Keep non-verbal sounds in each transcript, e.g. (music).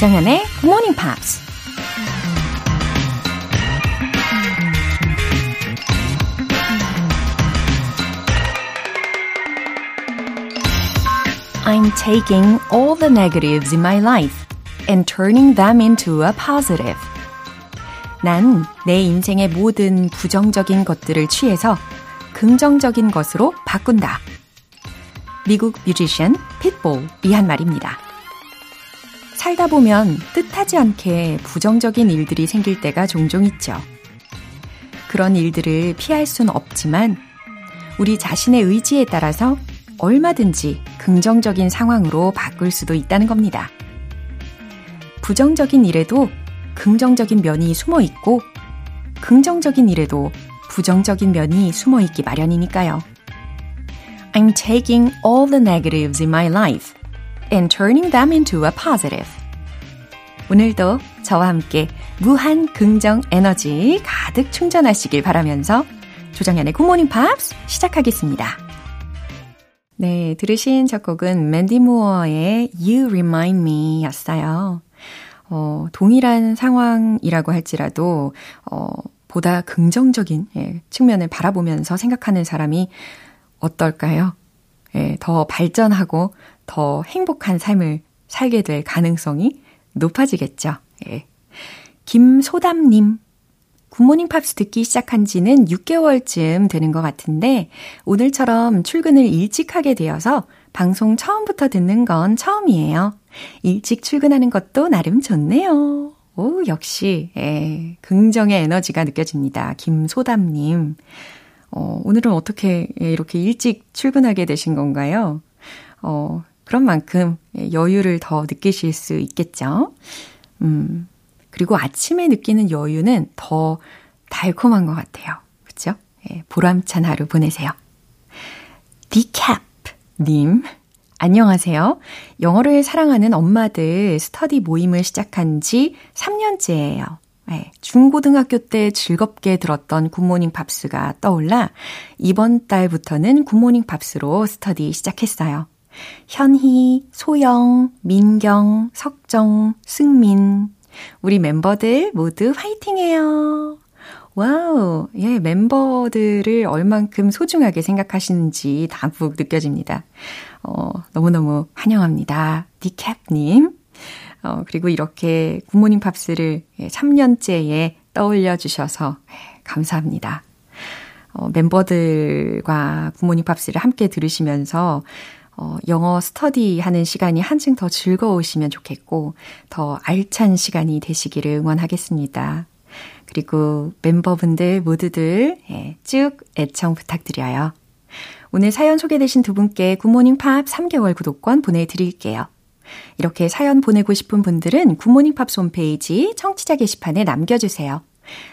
조정현의 Good Morning Pops. I'm taking all the negatives in my life and turning them into a positive. 난 내 인생의 모든 부정적인 것들을 취해서 긍정적인 것으로 바꾼다. 미국 뮤지션 핏볼이 한 말입니다. 살다 보면 뜻하지 않게 부정적인 일들이 생길 때가 종종 있죠. 그런 일들을 피할 수는 없지만 우리 자신의 의지에 따라서 얼마든지 긍정적인 상황으로 바꿀 수도 있다는 겁니다. 부정적인 일에도 긍정적인 면이 숨어 있고 긍정적인 일에도 부정적인 면이 숨어 있기 마련이니까요. I'm taking all the negatives in my life and turning them into a positive. 오늘도 저와 함께 무한 긍정 에너지 가득 충전하시길 바라면서 조정연의 굿모닝 팝스 시작하겠습니다. 네, 들으신 첫 곡은 맨디 무어의 You Remind Me 였어요. 어, 동일한 상황이라고 할지라도, 어, 보다 긍정적인 예, 측면을 바라보면서 생각하는 사람이 어떨까요? 예, 더 발전하고 더 행복한 삶을 살게 될 가능성이 높아지겠죠. 예. 김소담님. 굿모닝 팝스 듣기 시작한 지는 6개월쯤 되는 것 같은데, 오늘처럼 출근을 일찍 하게 되어서 방송 처음부터 듣는 건 처음이에요. 일찍 출근하는 것도 나름 좋네요. 오, 역시, 예, 긍정의 에너지가 느껴집니다. 김소담님. 어, 오늘은 어떻게 이렇게 일찍 출근하게 되신 건가요? 어, 그런 만큼 여유를 더 느끼실 수 있겠죠? 음, 그리고 아침에 느끼는 여유는 더 달콤한 것 같아요. 그쵸? 예, 보람찬 하루 보내세요. 디캡님, 안녕하세요. 영어를 사랑하는 엄마들 스터디 모임을 시작한 지 3년째예요. 네, 중고등학교 때 즐겁게 들었던 굿모닝 팝스가 떠올라 이번 달부터는 굿모닝 팝스로 스터디 시작했어요. 현희, 소영, 민경, 석정, 승민. 우리 멤버들 모두 화이팅해요. 와우, 예, 멤버들을 얼만큼 소중하게 생각하시는지 담뿍 느껴집니다. 어, 너무너무 환영합니다. 디캡님. 어, 그리고 이렇게 굿모닝 팝스를 3년째에 떠올려 주셔서 감사합니다. 어, 멤버들과 굿모닝 팝스를 함께 들으시면서 어, 영어 스터디 하는 시간이 한층 더 즐거우시면 좋겠고, 더 알찬 시간이 되시기를 응원하겠습니다. 그리고 멤버분들 모두들 예, 쭉 애청 부탁드려요. 오늘 사연 소개되신 두 분께 굿모닝 팝 3개월 구독권 보내드릴게요. 이렇게 사연 보내고 싶은 분들은 굿모닝 팝스 홈페이지 청취자 게시판에 남겨주세요.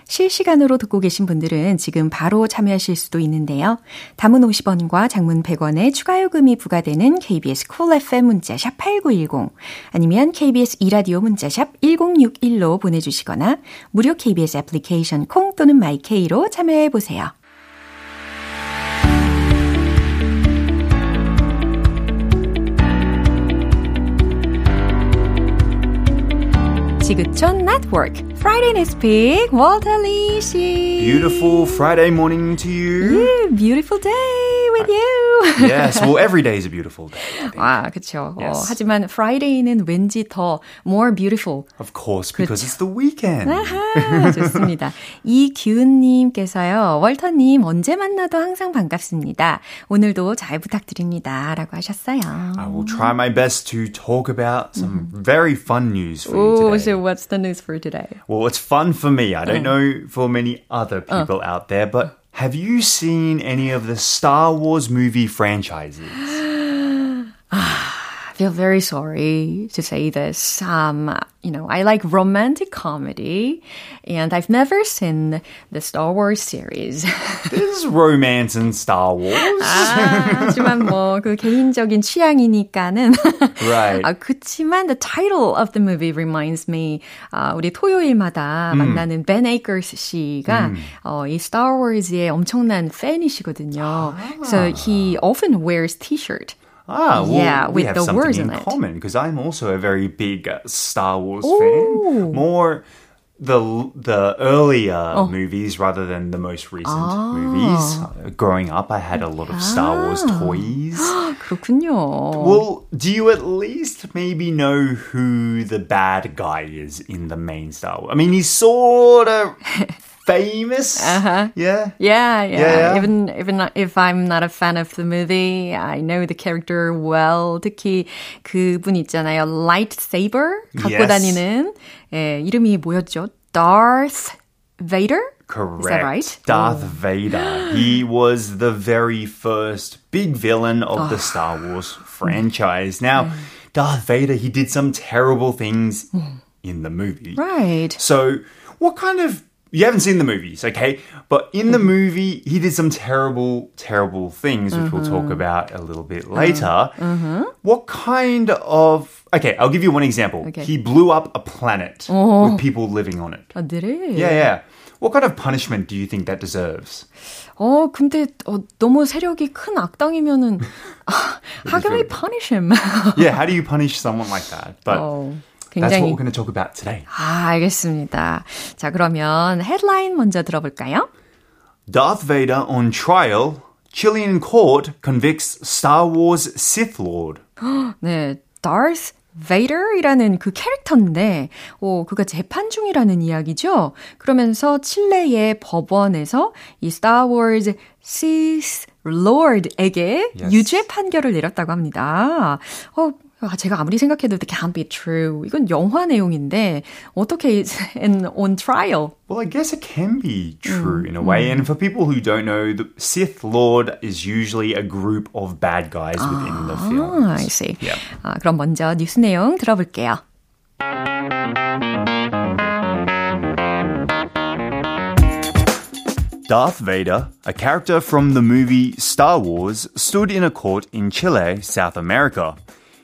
실시간으로 듣고 계신 분들은 지금 바로 참여하실 수도 있는데요. 단문 50원과 장문 100원의 추가 요금이 부과되는 KBS Cool FM 문자샵 8910 아니면 KBS 이라디오 문자샵 1061로 보내주시거나 무료 KBS 애플리케이션 콩 또는 my K로 참여해 보세요. 지구촌 Network Friday Newspeak Walter Lee 씨. Beautiful Friday morning to you. Yeah, beautiful day with you. yes, well every day is a beautiful day. 아, 그렇죠. Yes. 어, 하지만 Friday는 왠지 더 more beautiful. Of course, because 그쵸? it's the weekend. 아하, 좋습니다. 이기훈님께서요, 월터님 언제 만나도 항상 반갑습니다. 오늘도 잘 부탁드립니다라고 하셨어요. I will try my best to talk about some mm. very fun news for you today. Ooh, so what's the news for today? Well, it's fun for me. I don't mm. know for many other oh. people out there, but have you seen any of the Star Wars movie franchises? (gasps) Ah feel very sorry to say this. Um, you know, I like romantic comedy, and I've never seen the Star Wars series. (laughs) There's romance in Star Wars. 아, 하지만 뭐 그 개인적인 취향이니까는. (laughs) right. 아, 그치만 the title of the movie reminds me. 아, 우리 토요일마다 음. 만나는 Ben Akers 씨가 음. 어, 이 Star Wars의 엄청난 팬이시거든요. 아. So he often wears T-shirt. Ah, well, Yeah, we with have the something words in in it. common because I'm also a very big uh, Star Wars Ooh. fan. More the the earlier Oh. movies rather than the most recent Ah. movies. Uh, growing up, I had a lot of Star Wars toys. (gasps) 그렇군요. Well, do you at least maybe know who the bad guy is in the main Star Wars? I mean, he's sort of (laughs) famous. Uh-huh. Yeah. Yeah, yeah, yeah. Even even if I'm not a fan of the movie, I know the character well. 특히 그분 있잖아요, lightsaber 갖고 Yes. 다니는 예, 이름이 뭐였죠? Darth Vader. Correct. Is that right? Darth Vader. He was the very first big villain of the Star Wars franchise. Now, Darth Vader, he did some terrible things in the movie. Right. So, what kind of. You haven't seen the movies, okay? But in the movie, he did some terrible, terrible things, which we'll talk about a little bit later. What kind of. Okay, I'll give you one example. Okay. He blew up a planet with people living on it. 아, 네. Yeah, yeah. What kind of punishment do you think that deserves? 어, 근데 어, 너무 세력이 큰 악당이면은 (laughs) 아, (laughs) how can I punish him? Yeah, how do you punish someone like that? But 어, that's what 굉장히 we're going to talk about today. 아, 알겠습니다. 자, 그러면 헤드라인 먼저 들어볼까요? Darth Vader on trial. Chilean court convicts Star Wars Sith Lord. 네, Darth Vader이라는 그 캐릭터인데, 오, 그가 재판 중이라는 이야기죠. 그러면서 칠레의 법원에서 이 Star Wars Sith Lord에게 Yes. 유죄 판결을 내렸다고 합니다. 어, 아, 제가 아무리 생각해도 that can't be true. 이건 영화 내용인데 어떻게 in on trial? Well, I guess it can be true in a way. And for people who don't know, the Sith Lord is usually a group of bad guys within the 아, films. I see. Yeah. 아, 그럼 먼저 뉴스 내용 들어볼게요. Darth Vader, a character from the movie Star Wars, stood in a court in Chile, South America.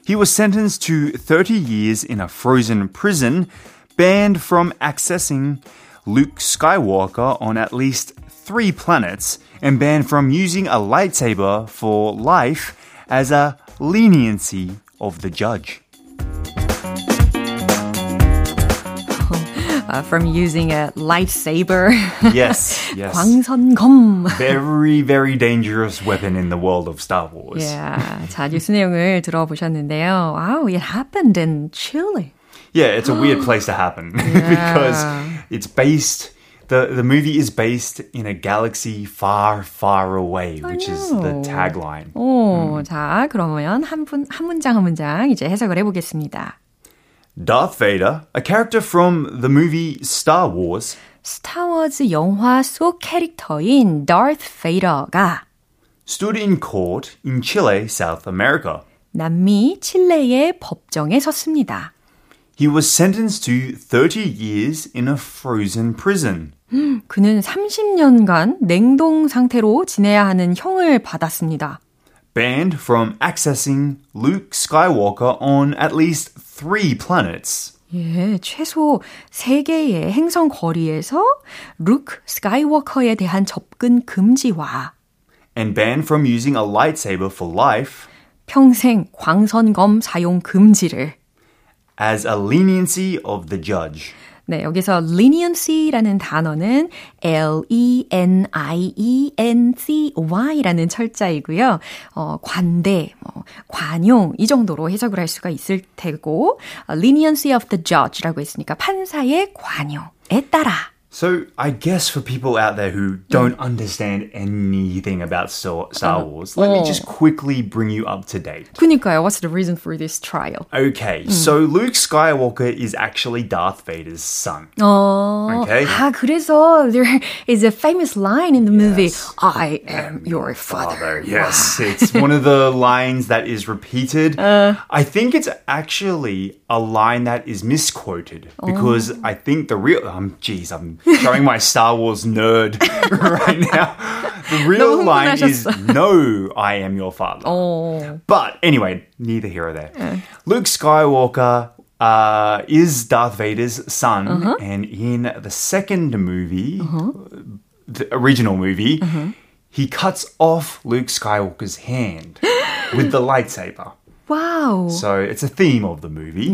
He was sentenced to 30 years in a frozen prison, banned from accessing Luke Skywalker on at least three planets, and banned from using a lightsaber for life as a leniency of the judge. Uh, from using a lightsaber. Yes, (laughs) yes. 광선검. Very, very dangerous weapon in the world of Star Wars. Yeah. 자, 뉴스 내용을 들어보셨는데요. Wow, it happened in Chile. Yeah, it's a weird (gasps) place to happen because (laughs) it's based. The, the movie is based in a galaxy far, far away, which is the know. tagline. 오, 자, 그러면 한 분, 한 문장 한 문장 이제 해석을 해보겠습니다. Darth Vader, a character from the movie Star Wars, 스타워즈 영화 속 캐릭터인 Darth Vader가 stood in court in Chile, South America. 남미 칠레의 법정에 섰습니다. He was sentenced to 30 years in a frozen prison. 그는 30년간 냉동 상태로 지내야 하는 형을 받았습니다. banned from accessing Luke Skywalker on at least three planets. 예, 최소 3개의 행성 거리에서 루크 스카이워커에 대한 접근 금지와 and banned from using a lightsaber for life 평생 광선검 사용 금지를 as a leniency of the judge. 네, 여기서 leniency라는 단어는 L-E-N-I-E-N-C-Y라는 철자이고요. 어, 관대, 뭐, 관용 이 정도로 해석을 할 수가 있을 테고 어, leniency of the judge라고 했으니까 판사의 관용에 따라 So I guess for people out there who don't understand anything about Star, Star Wars, let me just quickly bring you up to date. 그니까요. What's the reason for this trial? Okay, so Luke Skywalker is actually Darth Vader's son. 어, Okay. 아, 그래서 there is a famous line in the movie. Yes. I am your father. Yes, it's one of the lines (laughs) that is repeated. I think it's actually a line that is misquoted because I think the real um geez, I'm showing my Star Wars nerd (laughs) right now. The real line is no, I am your father. Oh. But anyway, neither here or there. Yeah. Luke Skywalker uh, is Darth Vader's son, uh-huh. and in the second movie, uh-huh. the original movie, uh-huh. he cuts off Luke Skywalker's hand (gasps) with the lightsaber. Wow. So it's a theme of the movie.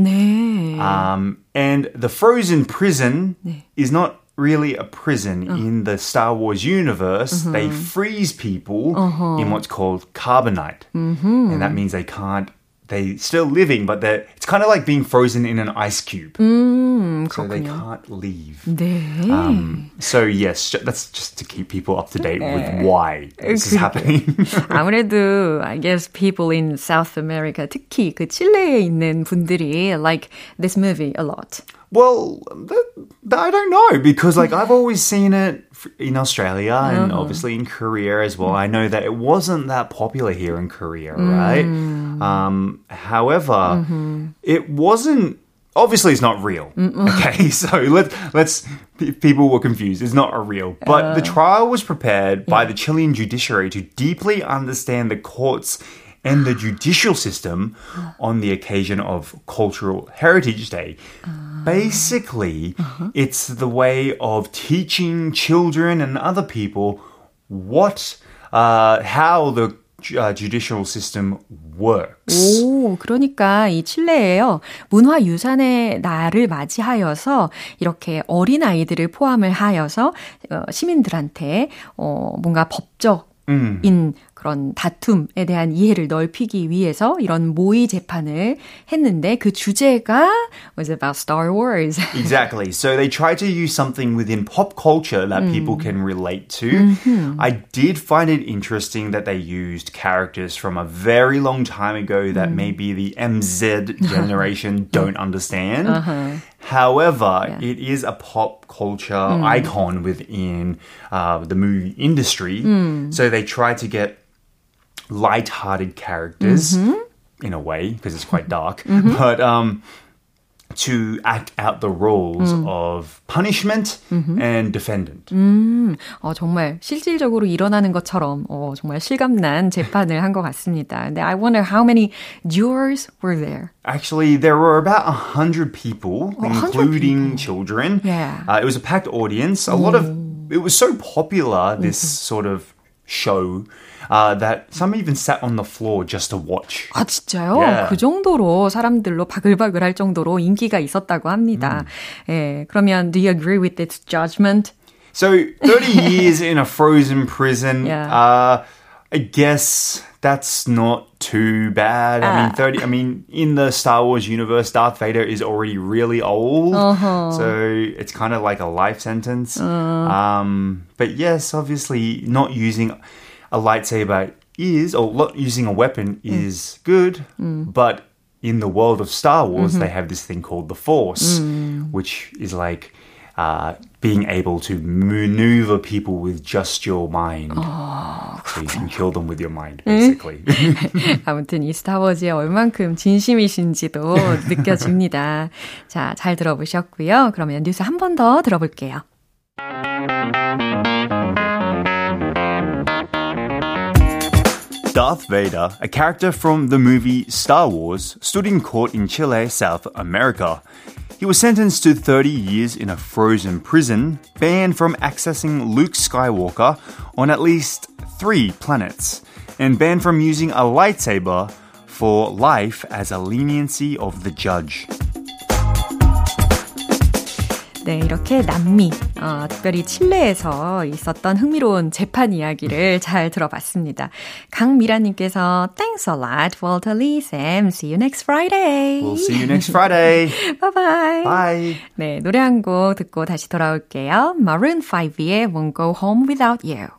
Um, and the frozen prison is not really a prison oh. in the Star Wars universe. They mm-hmm. freeze people in uh-huh. what's called carbonite. Mm-hmm. And that means they can't, they still living, but they're, it's kind of like being frozen in an ice cube. so they can't leave. 네. Um, so yes, ju- that's just to keep people up to date with why this is (laughs) happening. (laughs) 아무래도 I guess people in South America, 특히 그 칠레에 있는 분들이 like this movie a lot. Well, that, that I don't know because like I've always seen it f- in Australia and uh-huh. obviously in Korea as well. I know that it wasn't that popular here in Korea, mm. right? Um, however, mm-hmm. it wasn't. Obviously, it's not real. Okay, (laughs) so let's let's. People were confused. It's not a real, but the uh. trial was prepared by the Chilean judiciary to deeply understand the courts and the judicial system on the occasion of Cultural Heritage Day. Basically, it's the way of teaching children and other people what, uh, how the uh, judicial system works. 오, 그러니까 이 칠레에요. 문화유산의 날을 맞이하여서 이렇게 어린 아이들을 포함을 하여서 어, 시민들한테 어, 뭔가 법적인 그런 다툼에 대한 이해를 넓히기 위해서 이런 모의 재판을 했는데 그 주제가 was about Star Wars. (laughs) Exactly. So they try to use something within pop culture that people can relate to. I did find it interesting that they used characters from a very long time ago that maybe the MZ (laughs) generation don't understand. However, it is a pop culture icon within uh, the movie industry. So they try to get light-hearted characters in a way because it's quite dark, (laughs) but um, to act out the roles of punishment and defendant. 어, 정말 실질적으로 일어나는 것처럼 어, 정말 실감난 재판을 한 것 같습니다. 근데 I wonder how many jurors were there. Actually, there were about a hundred people, 100 including children. Yeah. Uh, it was a packed audience. A lot of it was so popular. This sort of show uh, that some even sat on the floor just to watch. 아, 진짜요? Yeah. 그 정도로 사람들로 바글바글 할 정도로 인기가 있었다고 합니다. 예, 그러면 do you agree with this judgment? So, 30 (laughs) years in a frozen prison. Yeah. Uh, I guess that's not too bad. I mean, 30, I mean, in the Star Wars universe, Darth Vader is already really old. So, it's kind of like a life sentence. Um, but yes, obviously, not using a lightsaber is, or not using a weapon is good. But in the world of Star Wars, they have this thing called the Force, which is like uh, being able to maneuver people with just your mind. so you can kill them with your mind, basically. (laughs) 아무튼 이 스타워즈에 얼만큼 진심이신지도 (laughs) 느껴집니다. 자, 잘 들어보셨고요. 그러면 뉴스 한 번 더 들어볼게요. Darth Vader, a character from the movie Star Wars, stood in court in Chile, South America. He was sentenced to 30 years in a frozen prison, banned from accessing Luke Skywalker on at least three planets, and banned from using a lightsaber for life as a leniency of the judge. 네, 이렇게 남미, 어, 특별히 칠레에서 있었던 흥미로운 재판 이야기를 잘 들어봤습니다. 강미라님께서 Thanks a lot, Walter Lee, Sam. See you next Friday. We'll see you next Friday. bye bye. Bye. 네, 노래 한 곡 듣고 다시 돌아올게요. Maroon 5의 Won't Go Home Without You.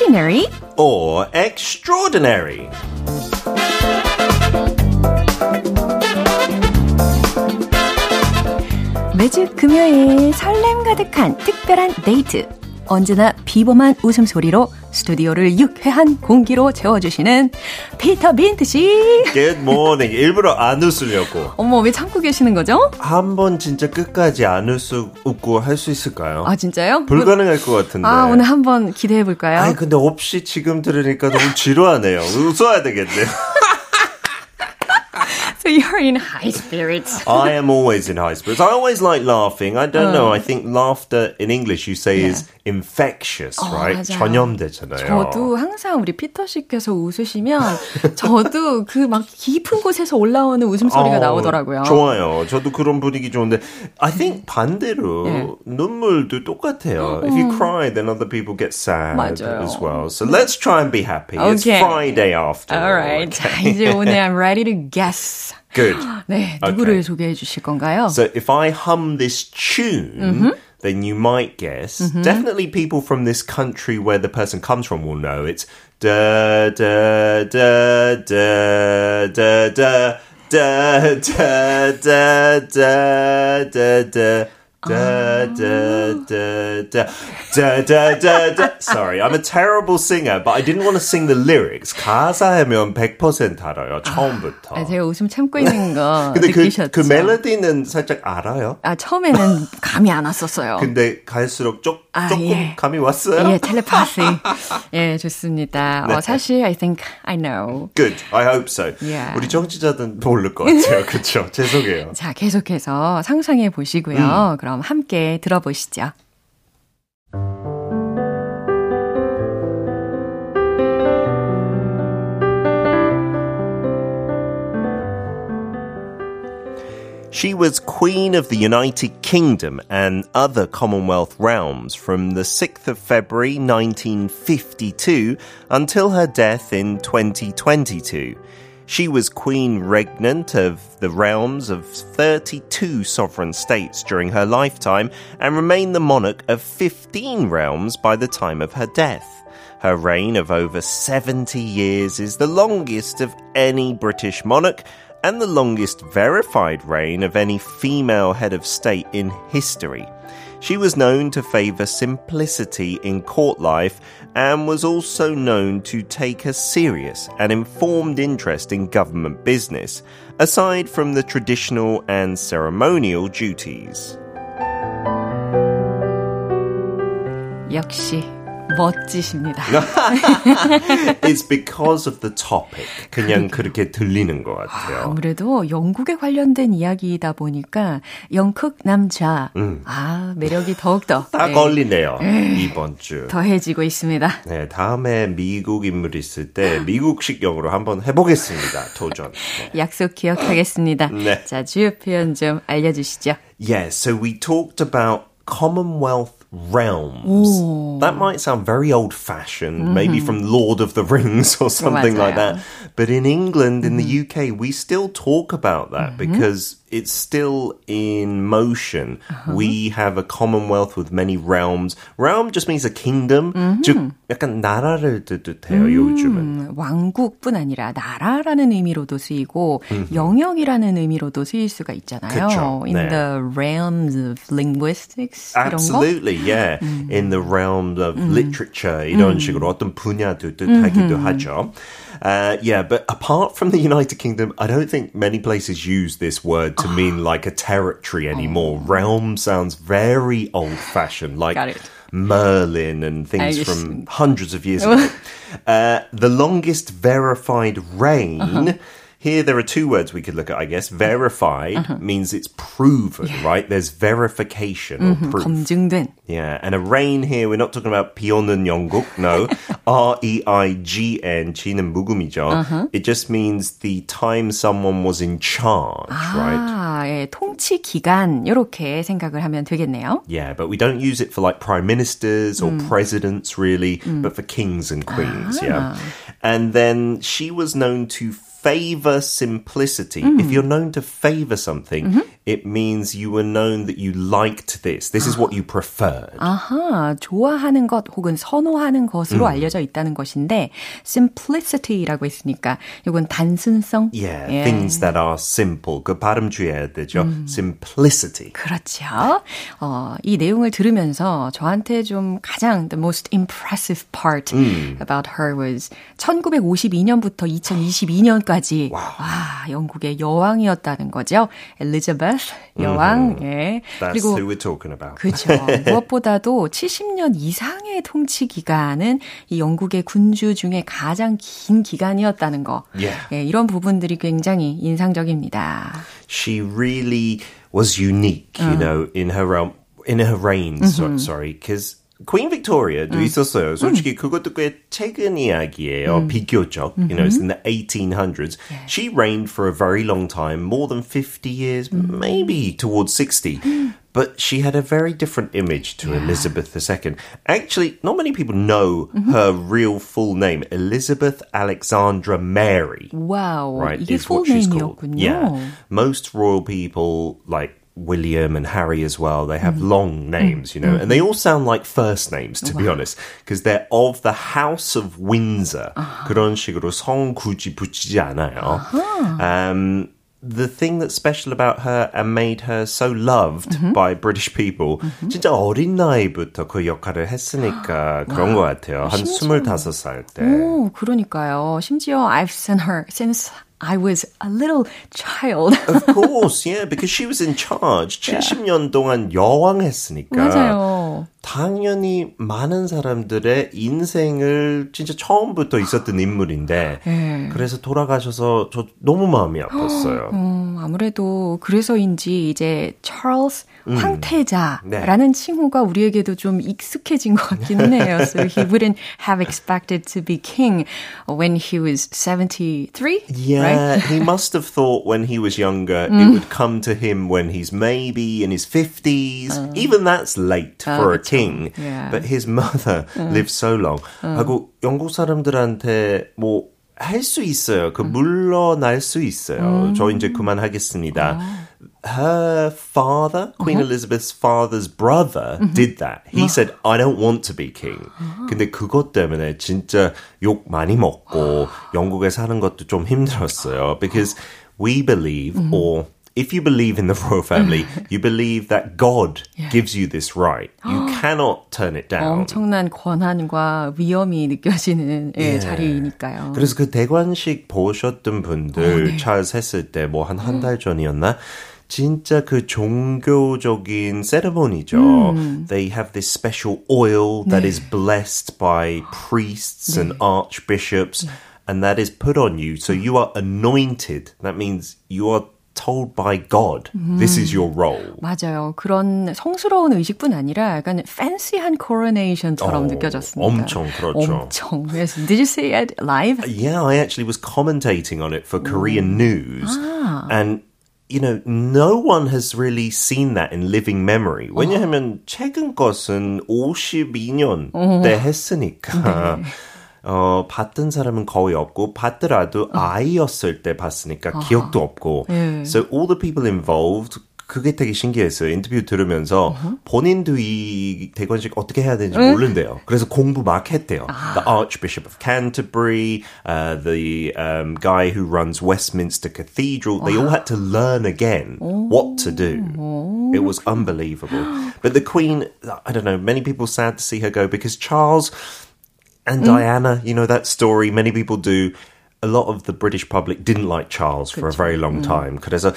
ordinary or extraordinary. 매주 금요일 설렘 가득한 특별한 데이트. 언제나 비범한 웃음소리로 스튜디오를 유쾌한 공기로 채워주시는 피터 빈트 씨. Good morning. 일부러 안 웃으려고. 어머, 왜 참고 계시는 거죠? 한 번 진짜 끝까지 안 웃고, 할 수 있을까요? 아, 진짜요? 불가능할 것 같은데. 아, 오늘 한번 기대해 볼까요? 아니, 근데 없이 지금 들으니까 너무 지루하네요. 웃어야 되겠네. So you're in high spirits. I am always in high spirits. I always like laughing. I don't know. I think laughter in English you say is infectious, right? 맞아요. 전염되잖아요. 저도 항상 우리 피터 씨께서 웃으시면 저도 그 막 깊은 곳에서 올라오는 웃음소리가 어, 나오더라고요. 좋아요. 저도 그런 분위기 좋은데 I think 반대로 네. 눈물도 똑같아요. If you cry, then other people get sad 맞아요. as well. So let's try and be happy. It's Okay. Friday after all. Alright. 자, 이제 오늘 I'm ready to guess. Good. 네, 누구를 Okay. 소개해 주실 건가요? So if I hum this tune, Mm-hmm. Then you might guess. Definitely people from this country where the person comes from will know. It's da da da da da da da da da da da da. Sorry, I'm a terrible singer, but I didn't want to sing the lyrics. 가사하면 100% 알아요. 처음부터. 아, 제가 웃음 참고 있는 거 (laughs) 근데 그, 느끼셨죠? 그 멜로디는 살짝 알아요? 아, 처음에는 감이 안 왔었어요. 근데 갈수록 쪽, 아, 조금 예. 감이 왔어요? 예, 텔레파시. 예, 좋습니다. 네. 어, 사실 I think I know. Good. I hope so. Yeah. 우리 청취자들은 모를 것 같아요. (laughs) 그렇죠? 죄송해요. 자, 계속해서 상상해 보시고요. 그럼 함께 들어보시죠. She was Queen of the United Kingdom and other Commonwealth realms from the 6th of February 1952 until her death in 2022. She was Queen Regnant of the realms of 32 sovereign states during her lifetime and remained the monarch of 15 realms by the time of her death. Her reign of over 70 years is the longest of any British monarch and the longest verified reign of any female head of state in history. She was known to favour simplicity in court life and was also known to take a serious and informed interest in government business, aside from the traditional and ceremonial duties. 역시 멋지십니다. (laughs) It's because of the topic. 그냥 그렇게 들리는 것 같아요. 아무래도 영국에 관련된 이야기이다 보니까 영국 남자 아 매력이 더욱더 (laughs) 딱 네, 걸리네요. 이번 주. 더해지고 있습니다. 네, 다음에 미국 인물 있을 때 미국식 영어로 한번 해보겠습니다. 도전. 네. (laughs) 약속 기억하겠습니다. 네. 자 주요 표현 좀 알려주시죠. Yeah, so we talked about Commonwealth realms. Ooh. That might sound very old fashioned, mm-hmm. maybe from Lord of the Rings (laughs) or oh, something like that. But in England, in the mm-hmm. UK, we still talk about that mm-hmm. because it's still in motion. We have a Commonwealth with many realms. Realm just means a kingdom. 즉, 약간 나라를 뜻해요, 요즘은. 음, 왕국뿐 아니라 나라라는 의미로도 쓰이고 영역이라는 의미로도 쓰일 수가 있잖아요. 그쵸, In 네. the realms of linguistics 이런 거. Absolutely, yeah. In the realm of literature, 이런 식으로 어떤 분야도 뜻하기도 하죠. Uh, yeah, but apart from the United Kingdom, I don't think many places use this word to mean like a territory anymore. Oh. Realm sounds very old fashioned, like Merlin and things just... from hundreds of years ago. (laughs) uh, the longest verified reign. Uh-huh Here, there are two words we could look at, I guess. Verified means it's proven, right? There's verification or proof. 검증된 Yeah, and a reign here, we're not talking about 비 오는 영국, no. R-E-I-G-N, G는 묵음이죠. It just means the time someone was in charge, right? 아, 예, 통치 기간 이렇게 생각을 하면 되겠네요. Yeah, but we don't use it for like prime ministers or presidents really, but for kings and queens, yeah. And then she was known to favor simplicity. If you're known to favor something, it means you were known that you liked this. This is what you preferred. 아하, 좋아하는 것 혹은 선호하는 것으로 알려져 있다는 것인데 simplicity라고 했으니까 이건 단순성. Yeah, 예. things that are simple. 그 발음 주의해야 되죠. Simplicity. 그렇죠. 어, 이 내용을 들으면서 저한테 좀 가장 the most impressive part about her was 1952년부터 2022년까지 와, 영국의 여왕이었다는 거죠. 엘리자베스 여왕. 예. That's 그리고 who we're talking about. 그렇죠. 무엇보다도 70년 이상의 통치 기간은 이 영국의 군주 중에 가장 긴 기간이었다는 거. Yeah. 예, 이런 부분들이 굉장히 인상적입니다. she really was unique, you know, in her um, in her reign. So, sorry, because Queen Victoria도 있었어요. 솔직히 그것도 꽤 최근 이야기예요. 비교적, you know, it's in the 1800s. She reigned for a very long time, more than 50 years, maybe towards 60. But she had a very different image to Elizabeth II. Actually, not many people know her real full name, Elizabeth Alexandra Mary 와우. right? 이게 is what she's called. 풀네임이었군요. Yeah. Most royal people, like William and Harry as well, they have long names, you know, and they all sound like first names, to be honest, because they're of the House of Windsor. 그런 식으로 성 굳이 붙이지 않아요. Um, the thing that's special about her and made her so loved by British people, 진짜 어린 나이부터 그 역할을 했으니까 (gasps) 그런 것 같아요. 한 심지어- 25살 때. 오, 그러니까요. 심지어 I've seen her since I was a little child. Of course, yeah, because she was in charge. 70년 동안 여왕 했으니까. 맞아요. 당연히 많은 사람들의 인생을 진짜 처음부터 있었던 인물인데, 네. 그래서 돌아가셔서 저 너무 마음이 아팠어요. 음, 아무래도 그래서인지 이제 찰스 음. 황태자라는 칭호가 우리에게도 좀 익숙해진 것 같기는 해요. So he wouldn't have expected to be king when he was 73, Yeah, right? he must have thought when he was younger Mm. it would come to him when he's maybe in his 50s. Even that's late for a king. Uh. Yeah. Uh. But his mother lived so long. 하고 영국 사람들한테 뭐 할수 있어요. 그 물러날 수 있어요. 저 이제 그만하겠습니다. Her father, Queen Elizabeth's father's brother, did that. He said, I don't want to be king. (gasps) 근데 그것 때문에 진짜 욕 많이 먹고 (gasps) 영국에 사는 것도 좀 힘들었어요. Because we believe, or if you believe in the royal family, (laughs) you believe that God gives you this right. You (gasps) cannot turn it down. 엄청난 권한과 위험이 느껴지는 예, 예. 자리이니까요. 그래서 그 대관식 보셨던 분들 찰스 했을 때 뭐 한 한 달 전이었나? 진짜 그 종교적인 세레모니죠. They have this special oil that is blessed by priests and archbishops and that is put on you. So you are anointed. That means you are told by God, this is your role. 맞아요. 그런 성스러운 의식뿐 아니라 약간 팬시한 코로네이션처럼 어, 느껴졌습니다. 엄청 그렇죠. 엄청. Yes. Did you see it live? Yeah, I actually was commentating on it for Korean news. And, you know, no one has really seen that in living memory. 왜냐하면 최근 것은 52년 때 했으니까. 어, 봤던 사람은 거의 없고, 봤더라도 아이였을 때 봤으니까 기억도 없고. So all the people involved, 그게 되게 신기했어요. 인터뷰 들으면서 본인도 이 대관식 어떻게 해야 되는지 모른대요. 그래서 공부 막 했대요. The Archbishop of Canterbury, uh, the um, guy who runs Westminster Cathedral, they all had to learn again what to do. It was unbelievable. But the Queen, I don't know, many people sad to see her go because Charles and Diana, you know that story. Many people do. A lot of the British public didn't like Charles for a very long time. 그래서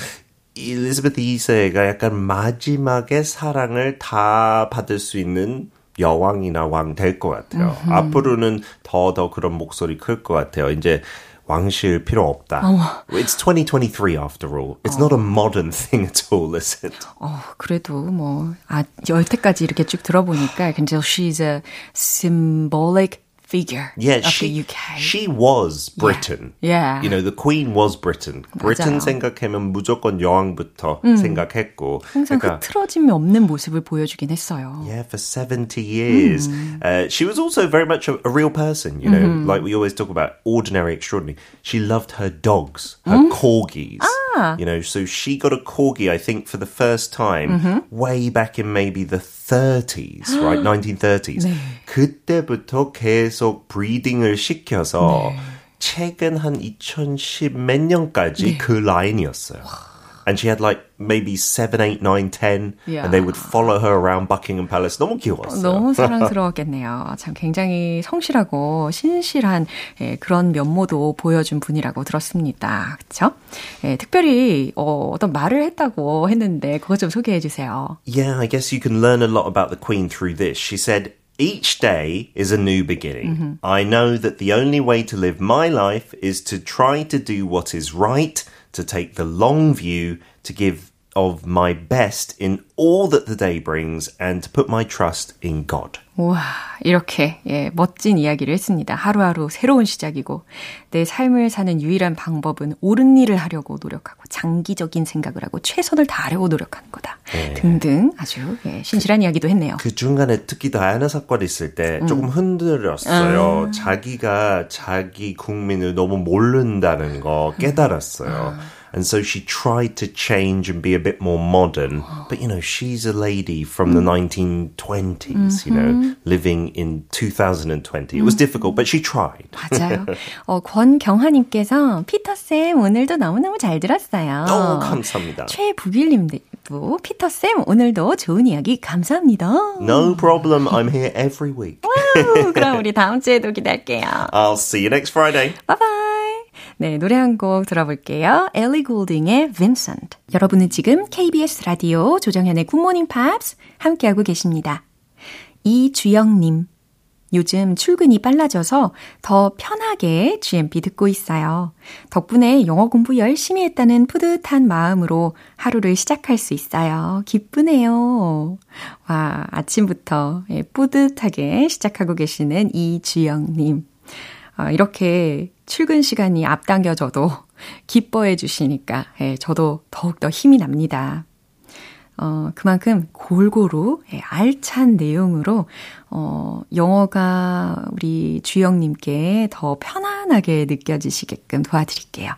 엘리자베트 2세가 약간 마지막에 사랑을 다 받을 수 있는 여왕이나 왕 될 것 같아요. 앞으로는 더더 그런 목소리 클 것 같아요. 이제 왕실 필요 없다. It's 2023 after all. It's not a modern thing at all, is it? 어, 그래도 뭐, 아, 여태까지 이렇게 쭉 들어보니까, 근데 she's a symbolic figure Yeah, of she, the UK. she was Britain. Yeah. You know, the Queen was Britain. Britain 맞아요. 생각하면 무조건 여왕부터 생각했고. 항상 그러니까 흐트러짐이 없는 모습을 보여주긴 했어요. Yeah, for 70 years. Uh, she was also very much a, a real person, you know, like we always talk about ordinary, extraordinary. She loved her dogs, her corgis. You know, so she got a corgi, I think, for the first time way back in maybe the 30s, right? (gasps) 1930s. 그때부터 계속 브리딩을 시켜서 최근 한 2010 몇 년까지 그 라인이었어요. And she had like maybe 7, 8, 9, 10 Yeah. and they would follow her around Buckingham Palace. 너무 귀여웠어요. 너무 사랑스러웠겠네요. 참 굉장히 성실하고 신실한 예, 그런 면모도 보여준 분이라고 들었습니다. 그렇죠? 예, 특별히 어, 어떤 말을 했다고 했는데 그거 좀 소개해 주세요. Yeah, I guess you can learn a lot about the Queen through this. She said, Each day is a new beginning. I know that the only way to live my life is to try to do what is right, to take the long view, to give of my best in all that the day brings, and to put my trust in God. 우와, 이렇게, 예, 멋진 이야기를 했습니다. 하루하루 새로운 시작이고, 내 삶을 사는 유일한 방법은 옳은 일을 하려고 노력하고, 장기적인 생각을 하고, 최선을 다하려고 노력하는 거다. 등등 아주, 예, 신실한 이야기도 했네요. 그 중간에 특히 다이아나 사건 있을 때 조금 흔들렸어요. 자기가 자기 국민을 너무 모른다는 거 깨달았어요. And so she tried to change and be a bit more modern. But you know, she's a lady from the 1920s, you know, living in 2020. It was difficult, but she tried. 맞아요. (laughs) 어, 권경화님께서, 피터쌤, 오늘도 너무너무 잘 들었어요. 어, 감사합니다. 최부길님도, 피터쌤, 오늘도 좋은 이야기 감사합니다. No problem. I'm here every week. 와우, 그럼 우리 (laughs) 다음 주에도 기대할게요. I'll see you next Friday. 바이바이. 네, 노래 한 곡 들어볼게요. 엘리 골딩의 Vincent. 여러분은 지금 KBS 라디오 조정현의 굿모닝 팝스 함께하고 계십니다. 이주영님. 요즘 출근이 빨라져서 더 편하게 GMP 듣고 있어요. 덕분에 영어 공부 열심히 했다는 뿌듯한 마음으로 하루를 시작할 수 있어요. 기쁘네요. 와, 아침부터 예, 뿌듯하게 시작하고 계시는 이주영님. 아, 이렇게 출근 시간이 앞당겨져도 (laughs) 기뻐해 주시니까 예, 저도 더욱더 힘이 납니다. 어, 그만큼 골고루 예, 알찬 내용으로 어, 영어가 우리 주영님께 더 편안하게 느껴지시게끔 도와드릴게요.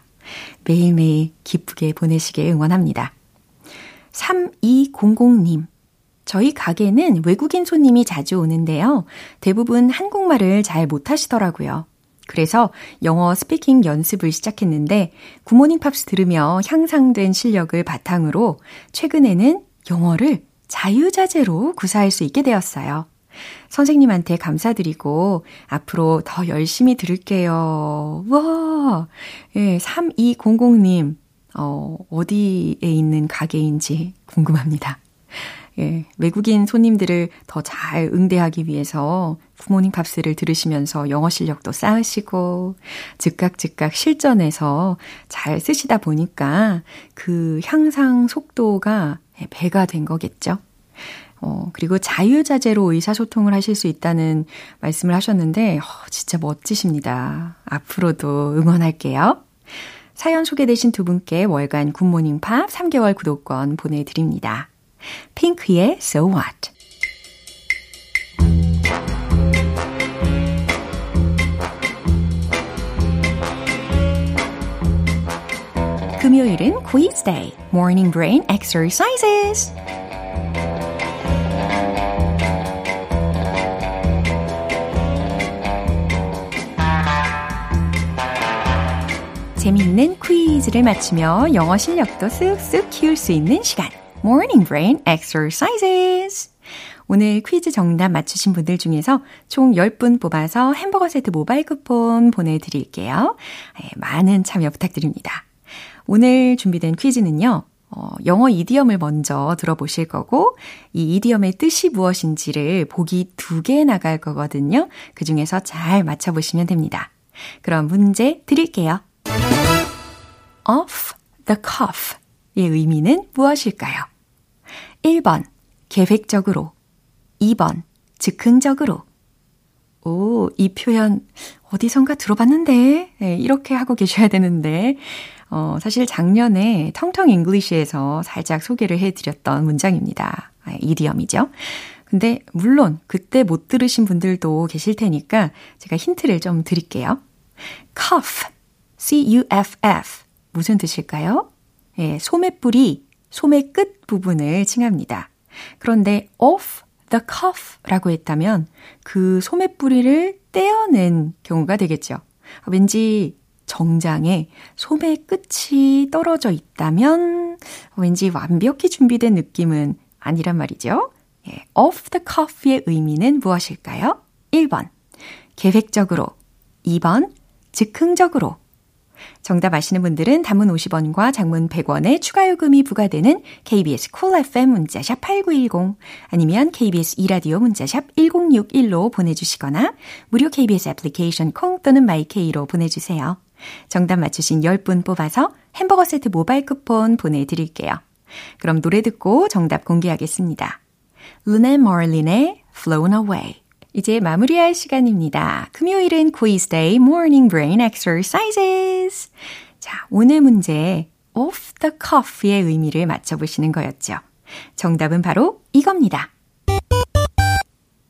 매일매일 기쁘게 보내시길 응원합니다. 3200님. 저희 가게는 외국인 손님이 자주 오는데요. 대부분 한국말을 잘 못하시더라고요. 그래서 영어 speaking 연습을 시작했는데 굿모닝 팝스 들으며 향상된 실력을 바탕으로 최근에는 영어를 자유자재로 구사할 수 있게 되었어요. 선생님한테 감사드리고 앞으로 더 열심히 들을게요. 와, 예, 3200님, 어, 어디에 있는 가게인지 궁금합니다. 예, 외국인 손님들을 더 잘 응대하기 위해서 굿모닝 팝스를 들으시면서 영어 실력도 쌓으시고 즉각 즉각 실전에서 잘 쓰시다 보니까 그 향상 속도가 배가 된 거겠죠. 어, 그리고 자유자재로 의사소통을 하실 수 있다는 말씀을 하셨는데, 어, 진짜 멋지십니다. 앞으로도 응원할게요. 사연 소개되신 두 분께 월간 굿모닝 팝 3개월 구독권 보내드립니다. 핑크의 So What. 금요일은 quiz day, morning brain exercises. 재미있는 퀴즈를 맞추며 영어 실력도 쓱쓱 키울 수 있는 시간. Morning Brain Exercises. 오늘 퀴즈 정답 맞추신 분들 중에서 총 10분 뽑아서 햄버거 세트 모바일 쿠폰 보내드릴게요. 네, 많은 참여 부탁드립니다. 오늘 준비된 퀴즈는요. 어, 영어 이디엄을 먼저 들어보실 거고, 이 이디엄의 뜻이 무엇인지를 보기 두 개 나갈 거거든요. 그 중에서 잘 맞춰보시면 됩니다. 그럼 문제 드릴게요. off the cuff의 의미는 무엇일까요? 1번, 계획적으로. 2번, 즉흥적으로. 오, 이 표현 어디선가 들어봤는데? 네, 이렇게 하고 계셔야 되는데, 어, 사실 작년에 텅텅 잉글리시에서 살짝 소개를 해드렸던 문장입니다. 아, 이디엄이죠. 근데 물론 그때 못 들으신 분들도 계실 테니까 제가 힌트를 좀 드릴게요. cough, c-u-f-f 무슨 뜻일까요? 예, 소매뿌리, 소매 끝 부분을 칭합니다. 그런데 off the cuff라고 했다면 그 소매 뿌리를 떼어낸 경우가 되겠죠. 왠지 정장에 소매 끝이 떨어져 있다면 왠지 완벽히 준비된 느낌은 아니란 말이죠. 예, off the cuff의 의미는 무엇일까요? 1번, 계획적으로. 2번, 즉흥적으로. 정답 아시는 분들은 단문 50원과 장문 100원의 추가 요금이 부과되는 KBS Cool FM 문자샵 8910 아니면 KBS 이라디오 문자샵 1061로 보내주시거나 무료 KBS 애플리케이션 콩 또는 my K로 보내주세요. 정답 맞추신 10분 뽑아서 햄버거 세트 모바일 쿠폰 보내드릴게요. 그럼 노래 듣고 정답 공개하겠습니다. 루네 머린의 Flown Away 이제 마무리할 시간입니다. 금요일은 quiz day morning brain exercises. 자, 오늘 문제 off the cuff의 의미를 맞춰보시는 거였죠. 정답은 바로 이겁니다.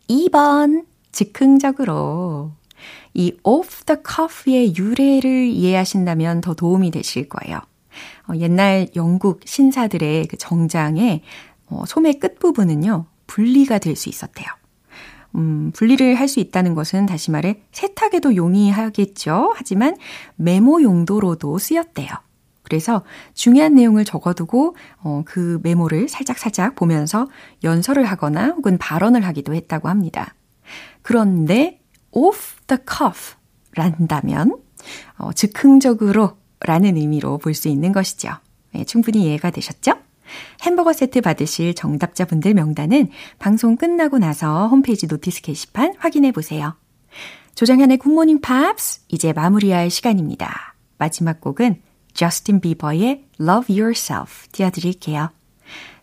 2번 즉흥적으로 이 off the cuff의 유래를 이해하신다면 더 도움이 되실 거예요. 어, 옛날 영국 신사들의 그 정장의 어, 소매 끝부분은요, 분리가 될 수 있었대요. 음, 분리를 할 수 있다는 것은 다시 말해 세탁에도 용이하겠죠. 하지만 메모 용도로도 쓰였대요. 그래서 중요한 내용을 적어두고 어, 그 메모를 살짝살짝 보면서 연설을 하거나 혹은 발언을 하기도 했다고 합니다. 그런데 off the cuff 란다면 어, 즉흥적으로 라는 의미로 볼 수 있는 것이죠. 네, 충분히 이해가 되셨죠? 햄버거 세트 받으실 정답자분들 명단은 방송 끝나고 나서 홈페이지 notice 게시판 확인해 보세요. 조정현의 굿모닝 팝스 이제 마무리할 시간입니다. 마지막 곡은 저스틴 비버의 Love Yourself 띄워드릴게요.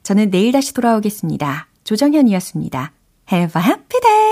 저는 내일 다시 돌아오겠습니다. 조정현이었습니다. Have a happy day!